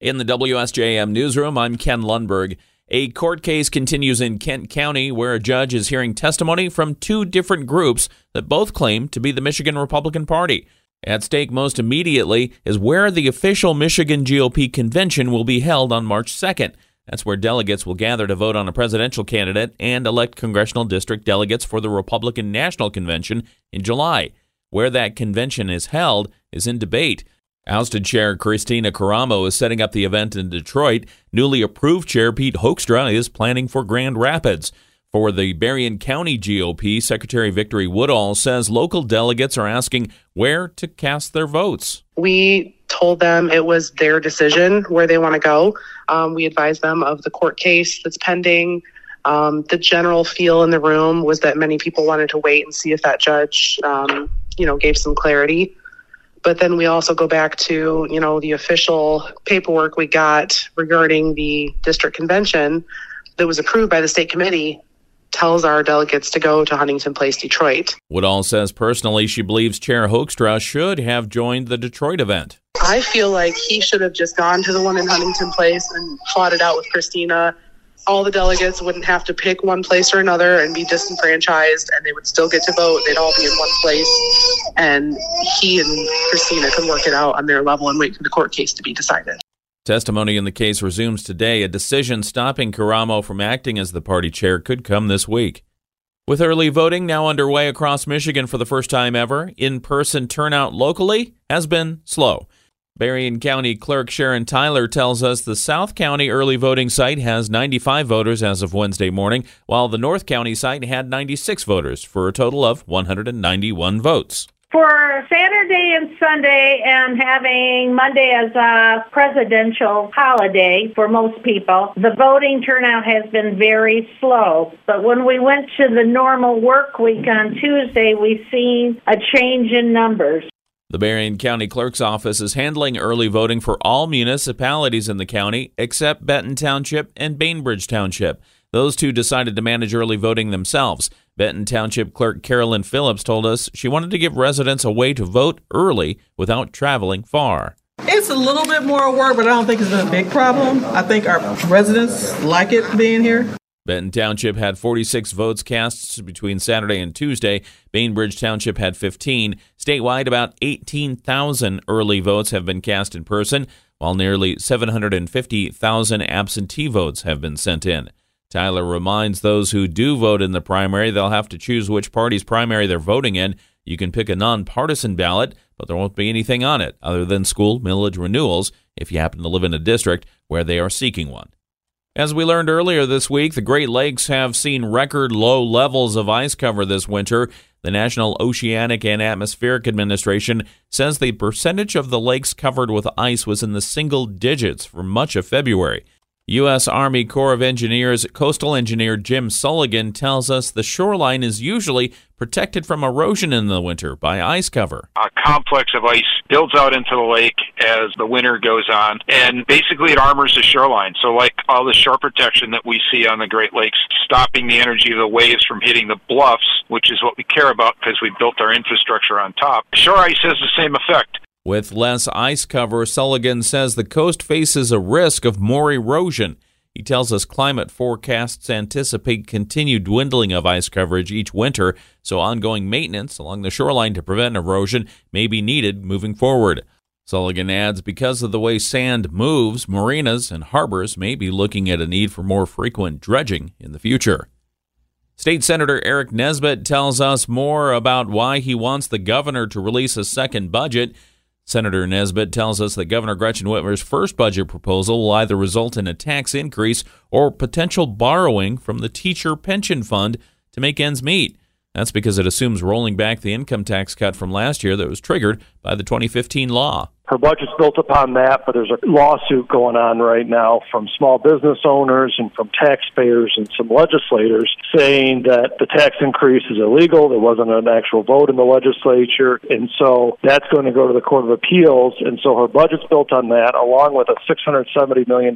In the WSJM newsroom, I'm Ken Lundberg. A court case continues in Kent County where a judge is hearing testimony from two different groups that both claim to be the Michigan Republican Party. At stake most immediately is where the official Michigan GOP convention will be held on March 2nd. That's where delegates will gather to vote on a presidential candidate and elect congressional district delegates for the Republican National Convention in July. Where that convention is held is in debate. Ousted Chair Kristina Karamo is setting up the event in Detroit. Newly approved Chair Pete Hoekstra is planning for Grand Rapids. For the Berrien County GOP, Secretary Victory Woodall says local delegates are asking where to cast their votes. We told them it was their decision where they want to go. Um, we advised them of the court case that's pending. Um, the general feel in the room was that many people wanted to wait and see if that judge, um, you know, gave some clarity. But then we also go back to, you know, the official paperwork we got regarding the district convention that was approved by the state committee tells our delegates to go to Huntington Place, Detroit. Woodall says personally she believes Chair Hoekstra should have joined the Detroit event. I feel like he should have just gone to the one in Huntington Place and fought it out with Kristina all the delegates wouldn't have to pick one place or another and be disenfranchised and they would still get to vote. They'd all be in one place and he and Kristina could work it out on their level and wait for the court case to be decided. Testimony in the case resumes today. A decision stopping Karamo from acting as the party chair could come this week. With early voting now underway across Michigan for the first time ever, in person turnout locally has been slow. Berrien County Clerk Sharon Tyler tells us the South County early voting site has 95 voters as of Wednesday morning, while the North County site had 96 voters for a total of 191 votes. For Saturday and Sunday, and having Monday as a presidential holiday for most people, the voting turnout has been very slow. But when we went to the normal work week on Tuesday, we've seen a change in numbers. The Berrien County Clerk's Office is handling early voting for all municipalities in the county except Benton Township and Bainbridge Township. Those two decided to manage early voting themselves. Benton Township Clerk Carolyn Phillips told us she wanted to give residents a way to vote early without traveling far. It's a little bit more work, but I don't think it's been a big problem. I think our residents like it being here. Benton Township had 46 votes cast between Saturday and Tuesday. Bainbridge Township had 15. Statewide, about 18,000 early votes have been cast in person, while nearly 750,000 absentee votes have been sent in. Tyler reminds those who do vote in the primary they'll have to choose which party's primary they're voting in. You can pick a nonpartisan ballot, but there won't be anything on it other than school millage renewals if you happen to live in a district where they are seeking one. As we learned earlier this week, the Great Lakes have seen record low levels of ice cover this winter. The National Oceanic and Atmospheric Administration says the percentage of the lakes covered with ice was in the single digits for much of February. U.S. Army Corps of Engineers coastal engineer Jim Selegean tells us the shoreline is usually protected from erosion in the winter by ice cover. A complex of ice builds out into the lake as the winter goes on, and basically it armors the shoreline. So, like all the shore protection that we see on the Great Lakes, stopping the energy of the waves from hitting the bluffs, which is what we care about because we built our infrastructure on top. Shore ice has the same effect. With less ice cover, Selegean says the coast faces a risk of more erosion. He tells us climate forecasts anticipate continued dwindling of ice coverage each winter, so ongoing maintenance along the shoreline to prevent erosion may be needed moving forward. Selegean adds because of the way sand moves, marinas and harbors may be looking at a need for more frequent dredging in the future. State Senator Aric Nesbitt tells us more about why he wants the governor to release a second budget. Senator Nesbitt tells us that Governor Gretchen Whitmer's first budget proposal will either result in a tax increase or potential borrowing from the teacher pension fund to make ends meet. That's because it assumes rolling back the income tax cut from last year that was triggered by the 2015 law. Her budget's built upon that, but there's a lawsuit going on right now from small business owners and from taxpayers and some legislators saying that the tax increase is illegal. There wasn't an actual vote in the legislature. And so that's going to go to the Court of Appeals. And so her budget's built on that, along with a $670 million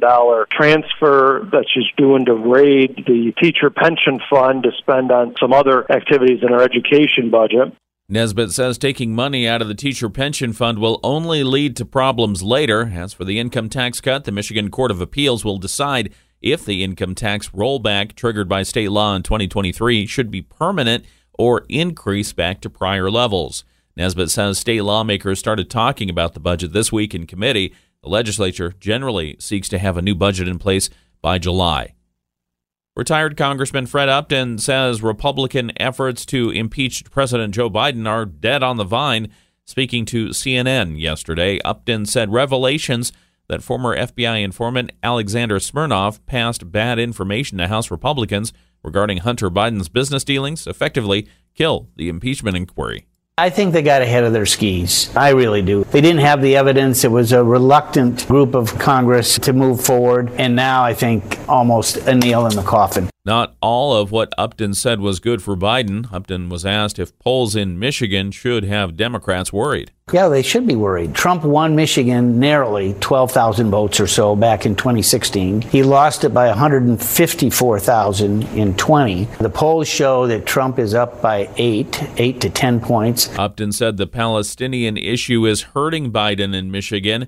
transfer that she's doing to raid the teacher pension fund to spend on some other activities in her education budget. Nesbitt says taking money out of the teacher pension fund will only lead to problems later. As for the income tax cut, the Michigan Court of Appeals will decide if the income tax rollback triggered by state law in 2023 should be permanent or increase back to prior levels. Nesbitt says state lawmakers started talking about the budget this week in committee. The legislature generally seeks to have a new budget in place by July. Retired Congressman Fred Upton says Republican efforts to impeach President Joe Biden are dead on the vine. Speaking to CNN yesterday, Upton said revelations that former FBI informant Alexander Smirnov passed bad information to House Republicans regarding Hunter Biden's business dealings effectively kill the impeachment inquiry. I think they got ahead of their skis. I really do. They didn't have the evidence. It was a reluctant group of Congress to move forward. And now I think almost a nail in the coffin. Not all of what Upton said was good for Biden. Upton was asked if polls in Michigan should have Democrats worried. Yeah, they should be worried. Trump won Michigan narrowly, 12,000 votes or so back in 2016. He lost it by 154,000 in 20. The polls show that Trump is up by 8, 8 to 10 points. Upton said the Palestinian issue is hurting Biden in Michigan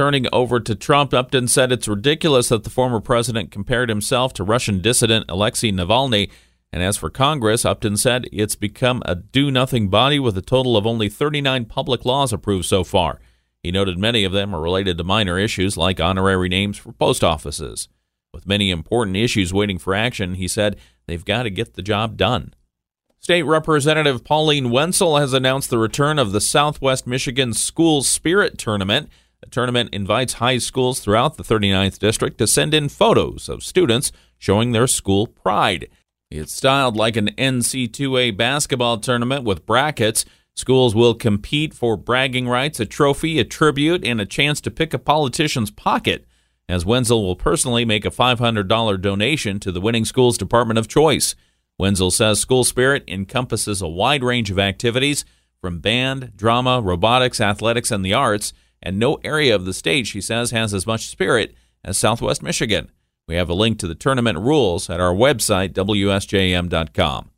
Turning over to Trump, Upton said it's ridiculous that the former president compared himself to Russian dissident Alexei Navalny. And as for Congress, Upton said it's become a do nothing body with a total of only 39 public laws approved so far. He noted many of them are related to minor issues like honorary names for post offices. With many important issues waiting for action, he said they've got to get the job done. State Representative Pauline Wendzel has announced the return of the Southwest Michigan School Spirit Tournament. Tournament invites high schools throughout the 39th district to send in photos of students showing their school pride. It's styled like an NCAA basketball tournament with brackets. Schools will compete for bragging rights, a trophy, a tribute, and a chance to pick a politician's pocket, as Wendzel will personally make a $500 donation to the winning school's department of choice. Wendzel says school spirit encompasses a wide range of activities from band, drama, robotics, athletics, and the arts and no area of the state, she says, has as much spirit as Southwest Michigan. We have a link to the tournament rules at our website, WSJM.com.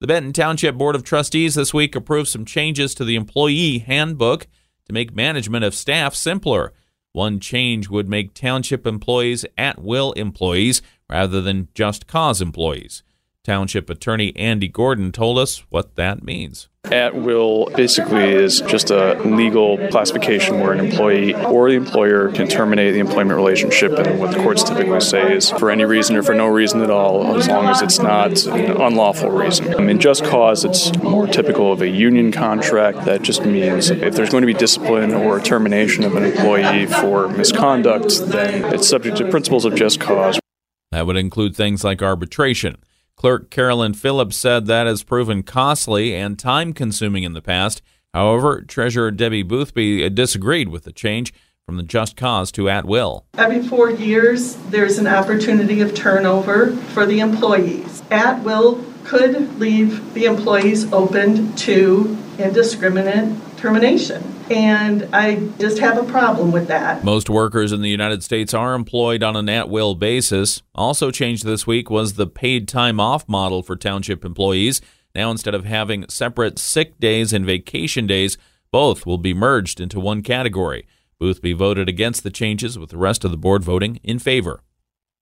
The Benton Township Board of Trustees this week approved some changes to the employee handbook to make management of staff simpler. One change would make township employees at will employees rather than just cause employees. Township Attorney Andy Gordon told us what that means. At will basically is just a legal classification where an employee or the employer can terminate the employment relationship. And what the courts typically say is for any reason or for no reason at all, as long as it's not an unlawful reason. I mean, just cause, it's more typical of a union contract. That just means if there's going to be discipline or termination of an employee for misconduct, then it's subject to principles of just cause. That would include things like arbitration. Clerk Carolyn Phillips said that has proven costly and time consuming in the past. However, Treasurer Debbie Boothby uh, disagreed with the change from the just cause to at will. Every four years, there's an opportunity of turnover for the employees. At will could leave the employees open to indiscriminate termination. And I just have a problem with that. Most workers in the United States are employed on an at will basis. Also changed this week was the paid time off model for township employees. Now, instead of having separate sick days and vacation days, both will be merged into one category. Boothby voted against the changes, with the rest of the board voting in favor.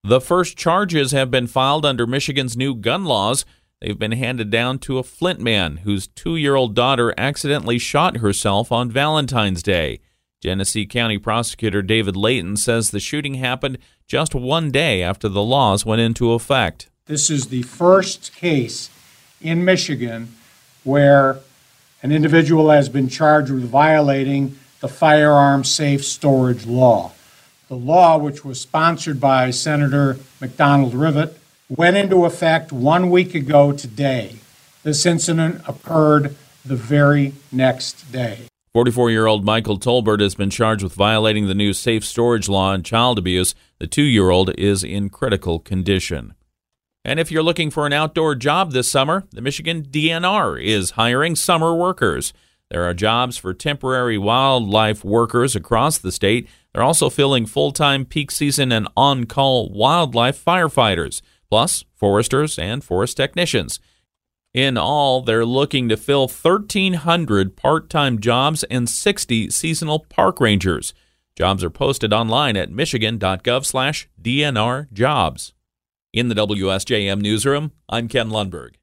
The first charges have been filed under Michigan's new gun laws. They've been handed down to a Flint man whose two year old daughter accidentally shot herself on Valentine's Day. Genesee County Prosecutor David Leyton says the shooting happened just one day after the laws went into effect. This is the first case in Michigan where an individual has been charged with violating the firearm safe storage law. The law, which was sponsored by Senator McDonald Rivet, went into effect one week ago today. This incident occurred the very next day. 44 year old Michael Tolbert has been charged with violating the new safe storage law and child abuse. The two year old is in critical condition. And if you're looking for an outdoor job this summer, the Michigan DNR is hiring summer workers. There are jobs for temporary wildlife workers across the state. They're also filling full time peak season and on call wildlife firefighters plus foresters and forest technicians. In all, they're looking to fill 1,300 part time jobs and 60 seasonal park rangers. Jobs are posted online at michigan.gov slash DNR jobs. In the WSJM newsroom, I'm Ken Lundberg.